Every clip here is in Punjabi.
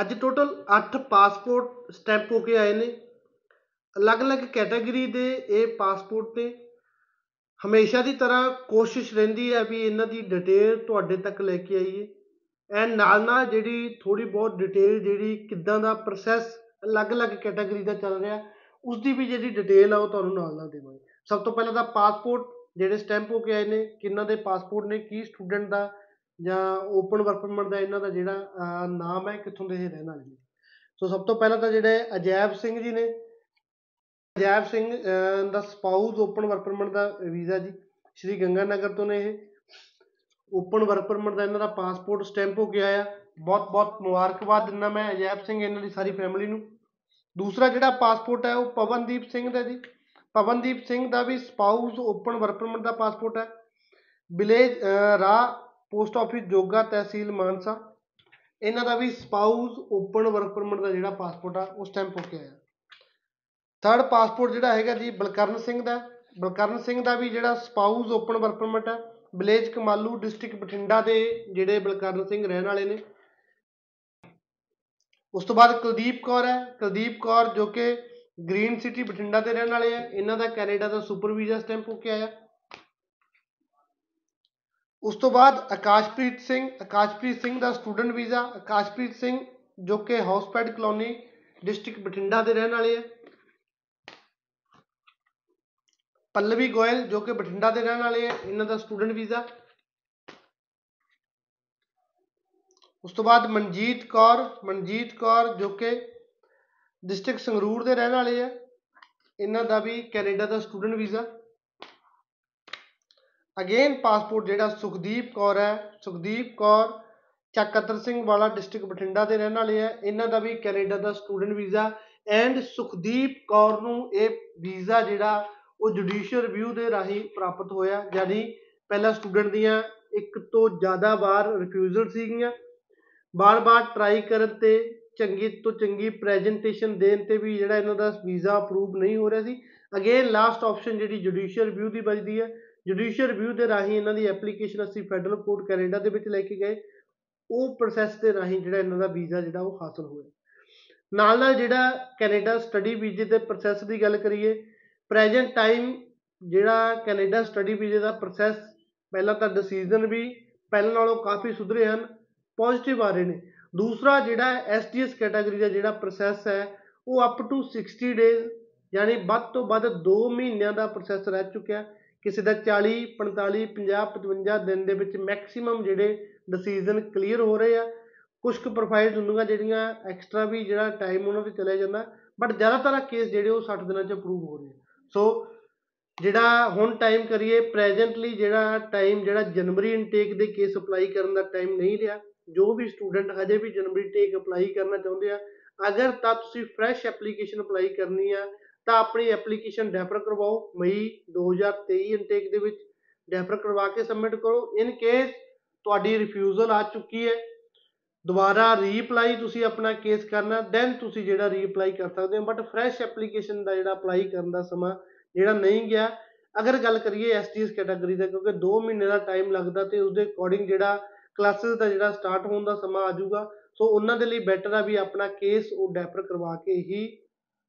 ਅੱਜ ਟੋਟਲ 8 ਪਾਸਪੋਰਟ ਸਟੈਂਪ ਹੋ ਕੇ ਆਏ ਨੇ। ਅਲੱਗ-ਅਲੱਗ ਕੈਟਾਗਰੀ ਦੇ ਇਹ ਪਾਸਪੋਰਟ ਨੇ। ਹਮੇਸ਼ਾ ਦੀ ਤਰ੍ਹਾਂ ਕੋਸ਼ਿਸ਼ ਰਹਿੰਦੀ ਹੈ ਵੀ ਇਹਨਾਂ ਦੀ ਡਿਟੇਲ ਤੁਹਾਡੇ ਤੱਕ ਲੈ ਕੇ ਆਈਏ। ਐਂਡ ਨਾਲ ਨਾਲ ਜਿਹੜੀ ਥੋੜੀ ਬਹੁਤ ਡਿਟੇਲ ਜਿਹੜੀ ਕਿੱਦਾਂ ਦਾ ਪ੍ਰੋਸੈਸ ਅਲੱਗ-ਅਲੱਗ ਕੈਟਾਗਰੀ ਦਾ ਚੱਲ ਰਿਹਾ ਉਸ ਦੀ ਵੀ ਜਿਹੜੀ ਡਿਟੇਲ ਆ ਉਹ ਤੁਹਾਨੂੰ ਨਾਲ ਨਾਲ ਦੇਵਾਂਗੇ। ਸਭ ਤੋਂ ਪਹਿਲਾਂ ਤਾਂ ਪਾਸਪੋਰਟ, ਜਿਹੜੇ ਸਟੈਂਪ ਹੋ ਕੇ ਆਏ ਨੇ ਕਿੰਨਾਂ ਦੇ ਪਾਸਪੋਰਟ ਨੇ, ਕੀ ਸਟੂਡੈਂਟ ਦਾ ਜਾਂ ਓਪਨ ਵਰਕ ਪਰਮਿਟ ਦਾ ਇਹਨਾਂ ਦਾ ਜਿਹੜਾ ਨਾਮ ਹੈ, ਕਿੱਥੋਂ ਦੇ ਇਹ ਰਹਿਣ ਵਾਲੇ ਨੇ। ਸੋ ਸਭ ਤੋਂ ਪਹਿਲਾਂ ਤਾਂ ਜਿਹੜੇ ਅਜੈਬ ਸਿੰਘ ਜੀ ਨੇ, ਅਜੈਬ ਸਿੰਘ ਦਾ ਸਪਾਊਸ ਓਪਨ ਵਰਕ ਪਰਮਿਟ ਦਾ ਵੀਜ਼ਾ ਜੀ, ਸ਼੍ਰੀ ਗੰਗਾ ਨਗਰ ਤੋਂ ਨੇ ਇਹ। ਓਪਨ ਵਰਕ ਪਰਮਿਟ ਦਾ ਇਹਨਾਂ ਦਾ ਪਾਸਪੋਰਟ ਸਟੈਂਪ ਹੋ ਕੇ ਆਇਆ। ਬਹੁਤ ਬਹੁਤ ਮੁਬਾਰਕਬਾਦ ਦਿੰਦਾ ਮੈਂ ਅਜੈਬ ਸਿੰਘ ਇਹਨਾਂ ਦੀ ਸਾਰੀ ਫੈਮਿਲੀ ਨੂੰ। ਦੂਸਰਾ ਜਿਹੜਾ ਪਾਸਪੋਰਟ ਹੈ, ਉਹ ਪਵਨਦੀਪ ਸਿੰਘ ਦਾ ਜੀ। ਪਵਨਦੀਪ ਸਿੰਘ ਦਾ ਵੀ ਸਪਾਊਸ ਓਪਨ ਵਰਕ ਪਰਮਿਟ ਦਾ ਪਾਸਪੋਰਟ ਹੈ। ਵਿਲੇਜ ਰਾਹ ਪੋਸਟ ਆਫਿਸ ਜੋਗਾ ਤਹਿਸੀਲ ਮਾਨਸਾ। ਇਹਨਾਂ ਦਾ ਵੀ ਸਪਾਊਸ ਓਪਨ ਵਰਕ ਪਰਮਿਟ ਦਾ ਜਿਹੜਾ ਪਾਸਪੋਰਟ ਆ ਉਹ ਸਟੈਂਪ ਹੋ ਕੇ ਆਇਆ। ਥਰਡ ਪਾਸਪੋਰਟ ਜਿਹੜਾ ਹੈਗਾ ਜੀ ਬਲਕਰਨ ਸਿੰਘ ਦਾ। ਬਲਕਰਨ ਸਿੰਘ ਦਾ ਵੀ ਜਿਹੜਾ ਸਪਾਊਸ ਓਪਨ ਵਰਕ ਪਰਮਿਟ ਹੈ ਵਿਲੇਜ ਕਮਾਲੂ ਡਿਸਟ੍ਰਿਕਟ ਬਠਿੰਡਾ ਦੇ ਜਿਹੜੇ ਬਲਕਰਨ ਸਿੰਘ ਰਹਿਣ ਵਾਲੇ ਨੇ। ਉਸ ਤੋਂ ਬਾਅਦ ਕੁਲਦੀਪ ਕੌਰ ਹੈ। ਕੁਲਦੀਪ ਕੌਰ ਜੋ ਕਿ ਗ੍ਰੀਨ ਸਿਟੀ ਬਠਿੰਡਾ ਦੇ ਰਹਿਣ ਵਾਲੇ ਆ। ਇਹਨਾਂ ਦਾ ਕੈਨੇਡਾ ਦਾ ਸੁਪਰ ਵੀਜ਼ਾ ਸਟੈਂਪ ਹੋ ਕੇ ਆਇਆ। ਉਸ ਤੋਂ ਬਾਅਦ ਆਕਾਸ਼ਪ੍ਰੀਤ ਸਿੰਘ ਆਕਾਸ਼ਪ੍ਰੀਤ ਸਿੰਘ ਦਾ ਸਟੂਡੈਂਟ ਵੀਜ਼ਾ ਆਕਾਸ਼ਪ੍ਰੀਤ ਸਿੰਘ ਜੋ ਕਿ ਹਾਊਸਪੈਡ ਕਲੋਨੀ ਡਿਸਟ੍ਰਿਕਟ ਬਠਿੰਡਾ ਦੇ ਰਹਿਣ ਵਾਲੇ ਆ। ਪੱਲਵੀ ਗੋਇਲ ਜੋ ਕਿ ਬਠਿੰਡਾ ਦੇ ਰਹਿਣ ਵਾਲੇ ਆ, ਇਹਨਾਂ ਦਾ ਸਟੂਡੈਂਟ ਵੀਜ਼ਾ ਉਸ ਤੋਂ ਬਾਅਦ ਮਨਜੀਤ ਕੌਰ ਮਨਜੀਤ ਕੌਰ ਜੋ ਕਿ ਡਿਸਟ੍ਰਿਕਟ ਸੰਗਰੂਰ ਦੇ ਰਹਿਣ ਵਾਲੇ ਆ, ਇਹਨਾਂ ਦਾ ਵੀ ਕੈਨੇਡਾ ਦਾ ਸਟੂਡੈਂਟ ਵੀਜ਼ਾ ਅਗੇਨ ਪਾਸਪੋਰਟ ਜਿਹੜਾ ਸੁਖਦੀਪ ਕੌਰ ਹੈ, ਸੁਖਦੀਪ ਕੌਰ ਚੱਕਤਰ ਸਿੰਘ ਵਾਲਾ ਡਿਸਟ੍ਰਿਕਟ ਬਠਿੰਡਾ ਦੇ ਰਹਿਣ ਵਾਲੇ ਆ ਇਹਨਾਂ ਦਾ ਵੀ Canada the student visa and Sukhdeep Kaur ਨੂੰ ਇਹ ਵੀਜ਼ਾ ਜਿਹੜਾ ਉਹ ਜੁਡੀਸ਼ੀਅਲ ਰਿਵਿਊ ਦੇ ਰਾਹੀਂ ਪ੍ਰਾਪਤ ਹੋਇਆ। ਯਾਨੀ ਪਹਿਲਾਂ ਸਟੂਡੈਂਟ ਦੀਆਂ ਇੱਕ ਤੋਂ ਜ਼ਿਆਦਾ ਵਾਰ ਰਿਫਿਊਜ਼ਲ ਸੀਗੀਆਂ। ਬਾਰ-ਬਾਰ ਟਰਾਈ ਕਰਨ ਤੇ ਚੰਗੀ ਤੋਂ ਚੰਗੀ ਪ੍ਰੈਜੈਂਟੇਸ਼ਨ ਦੇਣ ਤੇ ਵੀ ਜਿਹੜਾ ਇਹਨਾਂ ਦਾ ਵੀਜ਼ਾ ਅਪਰੂਵ ਨਹੀਂ ਹੋ ਰਿਹਾ ਸੀ। ਅਗੇਨ ਲਾਸਟ ਆਪਸ਼ਨ ਜਿਹੜੀ ਜੁਡੀਸ਼ੀਅਲ ਰਿਵਿਊ ਦੀ ਬਚਦੀ ਹੈ ਜੁਡੀਸ਼ੀਅਲ ਰਿਵਿਊ ਦੇ ਰਾਹੀਂ ਇਹਨਾਂ ਦੀ ਐਪਲੀਕੇਸ਼ਨ ਅਸੀਂ ਫੈਡਰਲ ਕੋਰਟ ਕੈਨੇਡਾ ਦੇ ਵਿੱਚ ਲੈ ਕੇ ਗਏ। ਉਹ ਪ੍ਰੋਸੈਸ ਦੇ ਰਾਹੀਂ ਜਿਹੜਾ ਇਹਨਾਂ ਦਾ ਵੀਜ਼ਾ ਜਿਹੜਾ ਉਹ ਹਾਸਲ ਹੋਇਆ। ਨਾਲ ਨਾਲ ਜਿਹੜਾ ਕੈਨੇਡਾ ਸਟੱਡੀ ਵੀਜ਼ੇ ਦੇ ਪ੍ਰੋਸੈਸ ਦੀ ਗੱਲ ਕਰੀਏ ਪ੍ਰੈਜ਼ੈਂਟ ਟਾਈਮ ਜਿਹੜਾ ਕੈਨੇਡਾ ਸਟੱਡੀ ਵੀਜ਼ੇ ਦਾ ਪ੍ਰੋਸੈਸ ਪਹਿਲਾਂ ਤਾਂ ਡਿਸੀਜਨ ਵੀ ਪਹਿਲਾਂ ਨਾਲੋਂ ਕਾਫੀ ਸੁਧਰੇ ਹਨ ਪੋਜ਼ਿਟਿਵ ਆ ਰਹੇ ਨੇ। ਦੂਸਰਾ ਜਿਹੜਾ ਐਸਟੀਐਸ ਕੈਟਾਗਰੀ ਦਾ ਜਿਹੜਾ ਪ੍ਰੋਸੈਸ ਹੈ, ਉਹ ਅਪ ਟੂ 60 ਡੇਜ਼ ਯਾਨੀ ਵੱਧ ਤੋਂ ਵੱਧ 2 ਮਹੀਨਿਆਂ ਦਾ ਪ੍ਰੋਸੈਸ ਰਹਿ ਚੁੱਕਿਆ। ਕਿਸੇ ਦਾ 40 45 50 55 ਦਿਨ ਦੇ ਵਿੱਚ ਮੈਕਸਿਮਮ ਜਿਹੜੇ ਡਿਸੀਜਨ ਕਲੀਅਰ ਹੋ ਰਹੇ ਆ ਕੁਝ ਕੁ ਪ੍ਰੋਫਾਈਲਸ ਹੁੰਦੀਆਂ ਜਿਹੜੀਆਂ ਐਕਸਟਰਾ ਵੀ ਜਿਹੜਾ ਟਾਈਮ ਉਹਨਾਂ ਤੇ ਚਲੇ ਜਾਂਦਾ ਬਟ ਜ਼ਿਆਦਾਤਰ ਕੇਸ ਜਿਹੜੇ ਉਹ 60 ਦਿਨਾਂ 'ਚ ਅਪਰੂਵ ਹੋ ਰਹੇ ਆ। ਸੋ ਜਿਹੜਾ ਹੁਣ ਟਾਈਮ ਕਰੀਏ ਪ੍ਰੈਜ਼ੈਂਟਲੀ ਜਿਹੜਾ ਟਾਈਮ ਜਿਹੜਾ ਜਨਵਰੀ ਇਨਟੇਕ ਦੇ ਕੇਸ ਅਪਲਾਈ ਕਰਨ ਦਾ ਟਾਈਮ ਨਹੀਂ ਰਿਹਾ, ਜੋ ਵੀ ਸਟੂਡੈਂਟ ਹਜੇ ਵੀ ਜਨਵਰੀ ਟੇਕ ਅਪਲਾਈ ਕਰਨਾ ਚਾਹੁੰਦੇ ਆ, ਅਗਰ ਤਾਂ ਤੁਸੀਂ ਫਰੈਸ਼ ਐਪਲੀਕੇਸ਼ਨ ਅਪਲਾਈ ਕਰਨੀ ਆ ਤਾਂ ਆਪਣੀ ਐਪਲੀਕੇਸ਼ਨ ਡੈਫਰ ਕਰਵਾਓ, ਮਈ 2023 ਇਨਟੇਕ ਦੇ ਵਿੱਚ ਡੈਫਰ ਕਰਵਾ ਕੇ ਸਬਮਿਟ ਕਰੋ। ਇਨ ਕੇਸ ਤੁਹਾਡੀ ਰਿਫਿਊਜ਼ਲ ਆ ਚੁੱਕੀ ਹੈ, ਦੁਬਾਰਾ ਰੀਅਪਲਾਈ ਤੁਸੀਂ ਆਪਣਾ ਕੇਸ ਕਰਨਾ ਦੈਨ ਤੁਸੀਂ ਜਿਹੜਾ ਰੀਅਪਲਾਈ ਕਰ ਸਕਦੇ ਹੋ। ਬਟ ਫਰੈਸ਼ ਐਪਲੀਕੇਸ਼ਨ ਦਾ ਜਿਹੜਾ ਅਪਲਾਈ ਕਰਨ ਦਾ ਸਮਾਂ ਜਿਹੜਾ ਨਹੀਂ ਗਿਆ, ਅਗਰ ਗੱਲ ਕਰੀਏ ਐਸਟੀਐਸ ਕੈਟਾਗਰੀ ਦਾ, ਕਿਉਂਕਿ 2 ਮਹੀਨੇ ਦਾ ਟਾਈਮ ਲੱਗਦਾ ਤੇ ਉਸ ਦੇ ਅਕੋਰਡਿੰਗ ਜਿਹੜਾ ਕਲਾਸਿਸ ਦਾ ਜਿਹੜਾ ਸਟਾਰਟ ਹੋਣ ਦਾ ਸਮਾਂ ਆ ਜਾਊਗਾ ਸੋ ਉਹਨਾਂ ਦੇ ਲਈ ਬੈਟਰ ਆ ਵੀ ਆਪਣਾ ਕੇਸ ਉਹ ਡੈਫਰ ਕਰਵਾ ਕੇ ਹੀ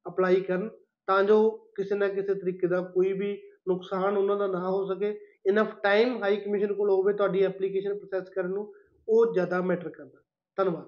ਅਪਲਾਈ ਕਰਨ। ਤਾਂ ਜੋ ਕਿਸੇ ਨਾ ਕਿਸੇ ਤਰੀਕੇ ਦਾ ਕੋਈ ਵੀ ਨੁਕਸਾਨ ਉਹਨਾਂ ਦਾ ਨਾ ਹੋ ਸਕੇ। ਇਨਫ ਟਾਈਮ ਹਾਈ ਕਮਿਸ਼ਨ ਕੋਲ ਹੋਵੇ, ਤੁਹਾਡੀ ਐਪਲੀਕੇਸ਼ਨ ਪ੍ਰੋਸੈਸ ਕਰਨ ਨੂੰ ਉਹ ਜ਼ਿਆਦਾ ਮੈਟਰ ਕਰਦਾ। ਧੰਨਵਾਦ।